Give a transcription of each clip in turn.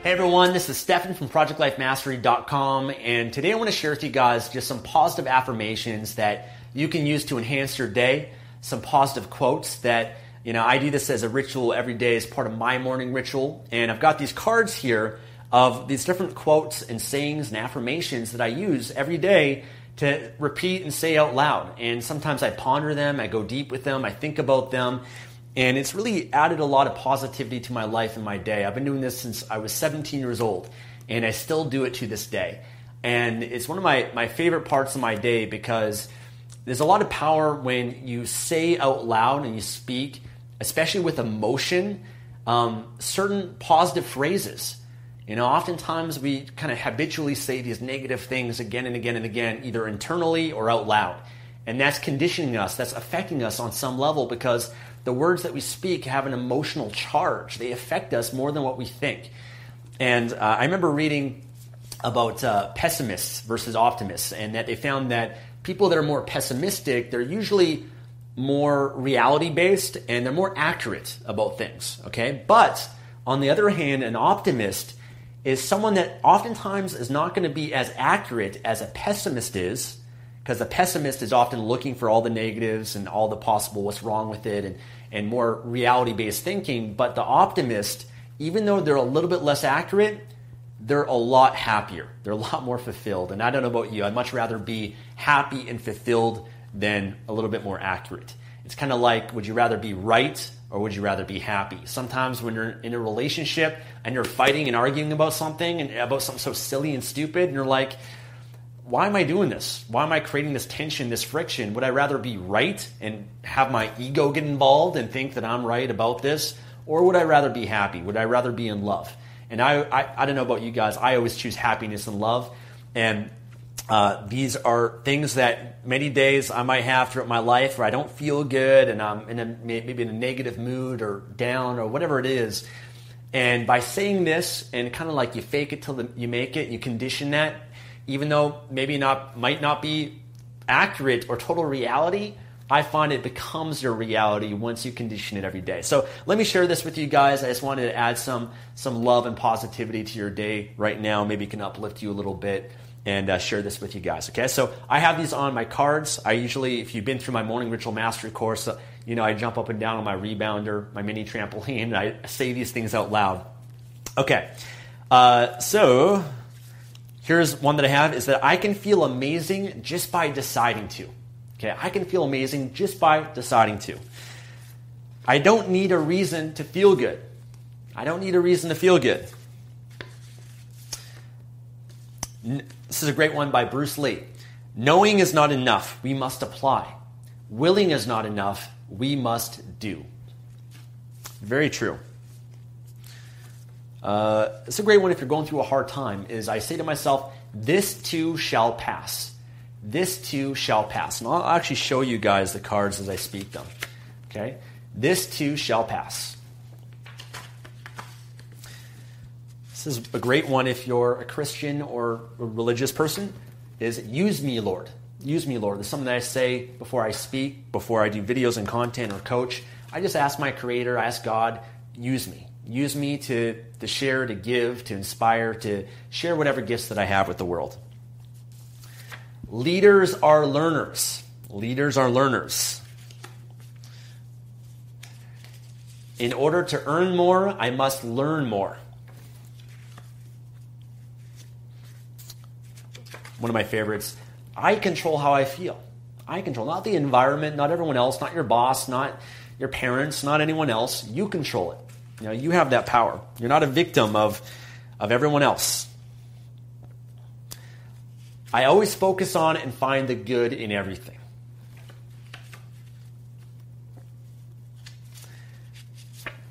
Hey everyone, this is Stefan from ProjectLifeMastery.com, and today I want to share with you guys just some positive affirmations that you can use to enhance your day, some positive quotes that, you know, I do this as a ritual every day as part of my morning ritual, and I've got these cards here of these different quotes and sayings and affirmations that I use every day to repeat and say out loud. And sometimes I ponder them, I go deep with them, I think about them, and it's really added a lot of positivity to my life and my day. I've been doing this since I was 17 years old, and I still do it to this day. And it's one of my, my favorite parts of my day because there's a lot of power when you say out loud and you speak, especially with emotion, um, certain positive phrases. You know, oftentimes we kind of habitually say these negative things again and again and again, either internally or out loud. And that's conditioning us, that's affecting us on some level because the words that we speak have an emotional charge. They affect us more than what we think. And uh, I remember reading about uh, pessimists versus optimists, and that they found that people that are more pessimistic, they're usually more reality based and they're more accurate about things. Okay, but on the other hand, an optimist is someone that oftentimes is not going to be as accurate as a pessimist is because the pessimist is often looking for all the negatives and all the possible what's wrong with it and and more reality based thinking. But the optimist, even though they're a little bit less accurate, they're a lot happier. They're a lot more fulfilled. And I don't know about you, I'd much rather be happy and fulfilled than a little bit more accurate. It's kind of like would you rather be right or would you rather be happy? Sometimes when you're in a relationship and you're fighting and arguing about something and about something so silly and stupid, and you're like, why am I doing this? Why am I creating this tension, this friction? Would I rather be right and have my ego get involved and think that I'm right about this? Or would I rather be happy? Would I rather be in love? And I, I, I don't know about you guys, I always choose happiness and love. And uh, these are things that many days I might have throughout my life where I don't feel good and I'm in a, maybe in a negative mood or down or whatever it is. And by saying this and kind of like you fake it till the, you make it, you condition that even though maybe not might not be accurate or total reality, I find it becomes your reality once you condition it every day. So let me share this with you guys. I just wanted to add some some love and positivity to your day right now. Maybe it can uplift you a little bit and uh, share this with you guys. Okay, so I have these on my cards. I usually, if you've been through my morning ritual mastery course, uh, you know I jump up and down on my rebounder, my mini trampoline, and I say these things out loud. Okay, uh, so Here's one that I have is that I can feel amazing just by deciding to. Okay, I can feel amazing just by deciding to. I don't need a reason to feel good. I don't need a reason to feel good. This is a great one by Bruce Lee. Knowing is not enough, we must apply. Willing is not enough, we must do. Very true. Uh, it's a great one if you're going through a hard time. Is I say to myself, "This too shall pass. This too shall pass." And I'll actually show you guys the cards as I speak them. Okay, this too shall pass. This is a great one if you're a Christian or a religious person. Is use me, Lord. Use me, Lord. It's something that I say before I speak, before I do videos and content or coach. I just ask my Creator, I ask God, use me use me to, to share, to give, to inspire, to share whatever gifts that I have with the world. Leaders are learners. Leaders are learners. In order to earn more, I must learn more. One of my favorites I control how I feel. I control, not the environment, not everyone else, not your boss, not your parents, not anyone else. You control it. You know, you have that power. You're not a victim of, of everyone else. I always focus on and find the good in everything.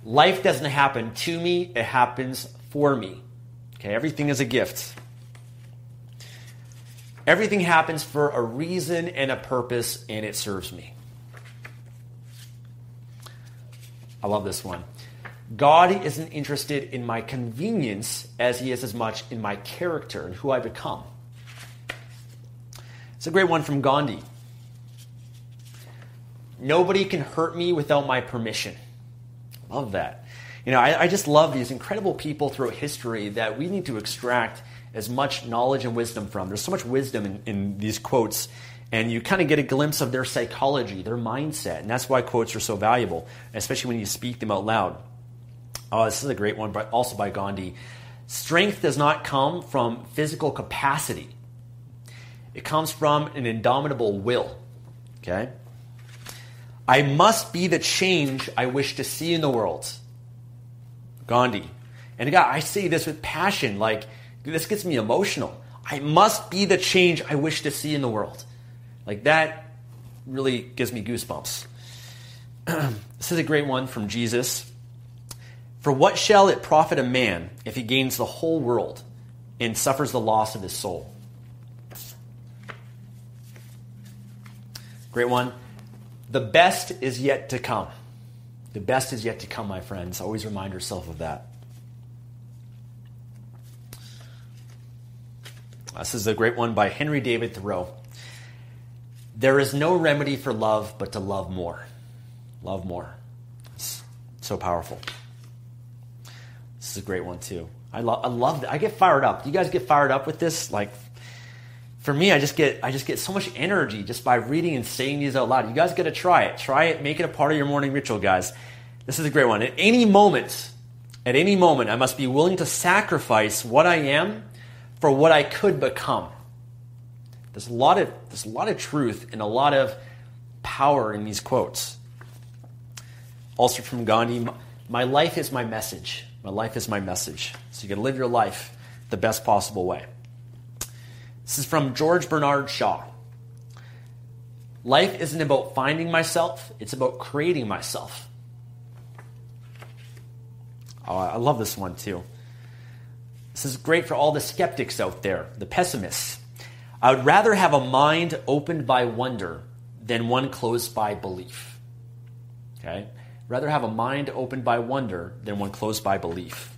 Life doesn't happen to me, it happens for me. Okay, everything is a gift. Everything happens for a reason and a purpose, and it serves me. I love this one. God isn't interested in my convenience as he is as much in my character and who I become. It's a great one from Gandhi. Nobody can hurt me without my permission. Love that. You know, I, I, just love these incredible people throughout history that we need to extract as much knowledge and wisdom from. There's so much wisdom in, in these quotes, and you kind of get a glimpse of their psychology, their mindset, and that's why quotes are so valuable, especially when you speak them out loud. Oh, this is a great one, but also by Gandhi. Strength does not come from physical capacity. It comes from an indomitable will. Okay? I must be the change I wish to see in the world. Gandhi. And God, I say this with passion. Like, this gets me emotional. I must be the change I wish to see in the world. Like, that really gives me goosebumps. this is a great one from Jesus. For what shall it profit a man if he gains the whole world and suffers the loss of his soul? Great one. The best is yet to come. The best is yet to come, my friends. Always remind yourself of that. This is a great one by Henry David Thoreau. There is no remedy for love but to love more. Love more. It's so powerful. This is a great one too. I love I love it. I get fired up. You guys get fired up with this? Like for me, I just get I just get so much energy just by reading and saying these out loud. You guys got to try it. Try it. Make it a part of your morning ritual, guys. This is a great one. At any moment, at any moment, I must be willing to sacrifice what I am for what I could become. There's a lot of there's a lot of truth and a lot of power in these quotes. Also from Gandhi, my life is my message. My life is my message. So you can live your life the best possible way. This is from George Bernard Shaw. Life isn't about finding myself, it's about creating myself. Oh, I love this one too. This is great for all the skeptics out there, the pessimists. I would rather have a mind opened by wonder than one closed by belief. Okay? Rather have a mind opened by wonder than one closed by belief.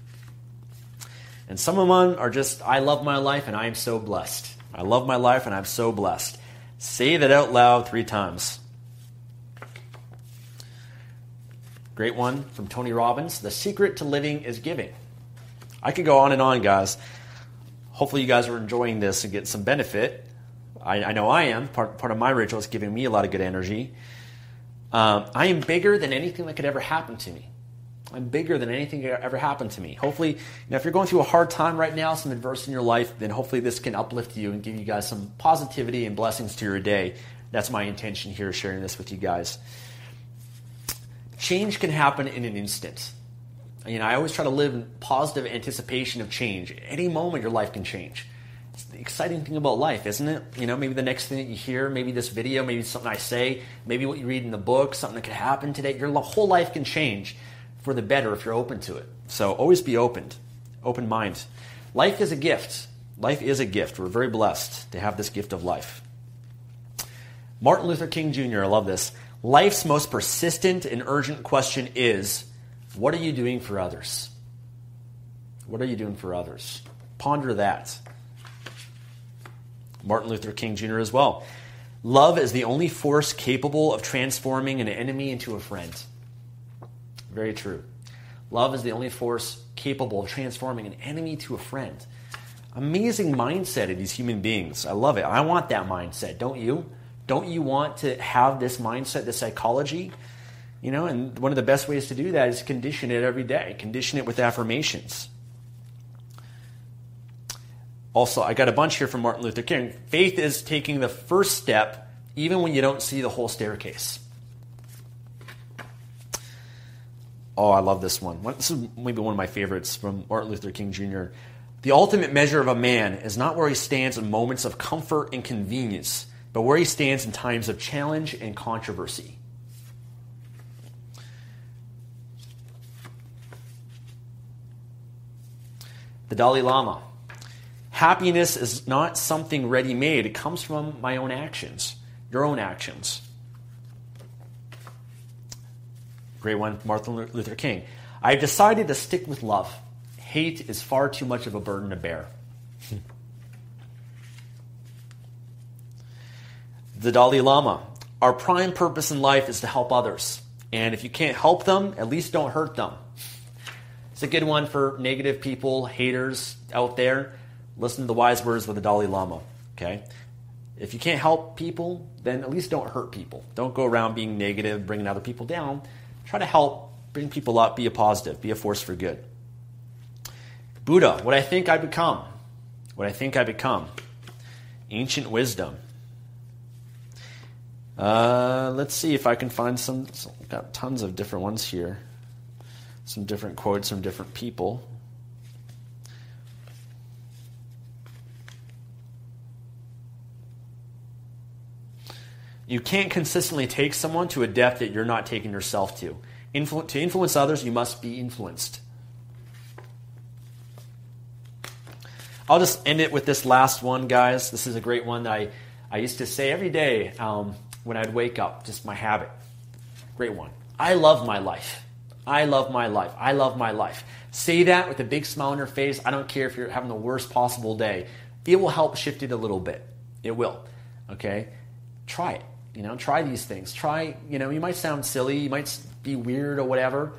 And some of them are just, I love my life and I am so blessed. I love my life and I'm so blessed. Say that out loud three times. Great one from Tony Robbins. The secret to living is giving. I could go on and on, guys. Hopefully, you guys are enjoying this and get some benefit. I, I know I am. Part, part of my ritual is giving me a lot of good energy. Um, I am bigger than anything that could ever happen to me. I'm bigger than anything that ever happened to me. Hopefully, know, if you're going through a hard time right now, some adversity in your life, then hopefully this can uplift you and give you guys some positivity and blessings to your day. That's my intention here, sharing this with you guys. Change can happen in an instant. You know, I always try to live in positive anticipation of change. any moment, your life can change. It's the exciting thing about life, isn't it? You know, maybe the next thing that you hear, maybe this video, maybe something I say, maybe what you read in the book, something that could happen today. Your whole life can change for the better if you're open to it. So always be open, open mind. Life is a gift. Life is a gift. We're very blessed to have this gift of life. Martin Luther King Jr., I love this. Life's most persistent and urgent question is what are you doing for others? What are you doing for others? Ponder that. Martin Luther King Jr. as well. Love is the only force capable of transforming an enemy into a friend. Very true. Love is the only force capable of transforming an enemy to a friend. Amazing mindset of these human beings. I love it. I want that mindset, don't you? Don't you want to have this mindset, this psychology? You know, and one of the best ways to do that is condition it every day. Condition it with affirmations. Also, I got a bunch here from Martin Luther King. Faith is taking the first step even when you don't see the whole staircase. Oh, I love this one. This is maybe one of my favorites from Martin Luther King Jr. The ultimate measure of a man is not where he stands in moments of comfort and convenience, but where he stands in times of challenge and controversy. The Dalai Lama. Happiness is not something ready made, it comes from my own actions, your own actions. Great one, Martin Luther King. I've decided to stick with love. Hate is far too much of a burden to bear. the Dalai Lama. Our prime purpose in life is to help others. And if you can't help them, at least don't hurt them. It's a good one for negative people, haters out there. Listen to the wise words of the Dalai Lama. Okay? If you can't help people, then at least don't hurt people. Don't go around being negative, bringing other people down. Try to help, bring people up, be a positive, be a force for good. Buddha, what I think I become. What I think I become. Ancient wisdom. Uh, let's see if I can find some. Got tons of different ones here some different quotes from different people. You can't consistently take someone to a depth that you're not taking yourself to. Influ- to influence others, you must be influenced. I'll just end it with this last one, guys. This is a great one that I, I used to say every day um, when I'd wake up, just my habit. Great one. I love my life. I love my life. I love my life. Say that with a big smile on your face. I don't care if you're having the worst possible day. It will help shift it a little bit. It will. Okay? Try it. You know, try these things. Try, you know, you might sound silly, you might be weird or whatever.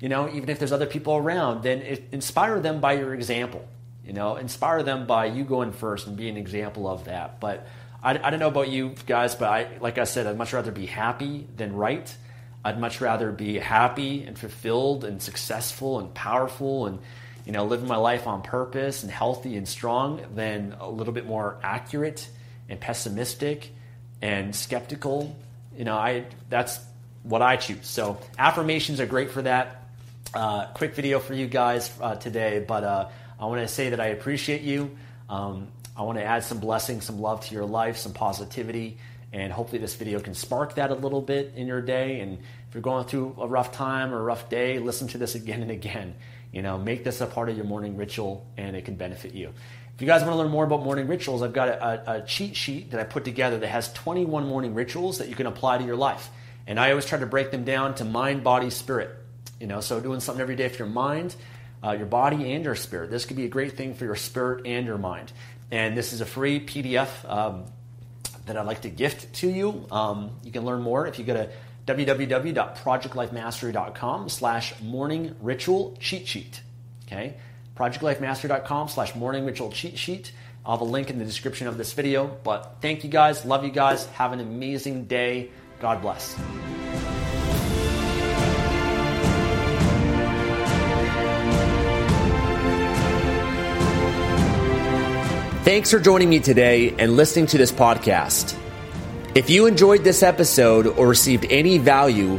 You know, even if there's other people around, then it, inspire them by your example. You know, inspire them by you going first and be an example of that. But I, I don't know about you guys, but I, like I said, I'd much rather be happy than right. I'd much rather be happy and fulfilled and successful and powerful and you know living my life on purpose and healthy and strong than a little bit more accurate and pessimistic and skeptical. You know, I that's what I choose. So affirmations are great for that. Uh, quick video for you guys uh, today, but uh, I want to say that I appreciate you. Um, I want to add some blessing, some love to your life, some positivity. And hopefully, this video can spark that a little bit in your day. And if you're going through a rough time or a rough day, listen to this again and again. You know, make this a part of your morning ritual, and it can benefit you. If you guys want to learn more about morning rituals, I've got a, a, cheat sheet that I put together that has 21 morning rituals that you can apply to your life. And I always try to break them down to mind, body, spirit. You know, so doing something every day for your mind, uh, your body, and your spirit. This could be a great thing for your spirit and your mind. And this is a free PDF um, that I'd like to gift to you. Um, you can learn more if you go to www.projectlifemastery.com slash morning ritual cheat sheet. Okay? projectlifemastery.com slash morning ritual cheat sheet. I'll have a link in the description of this video. But thank you guys. Love you guys. Have an amazing day. God bless. Thanks for joining me today and listening to this podcast. If you enjoyed this episode or received any value,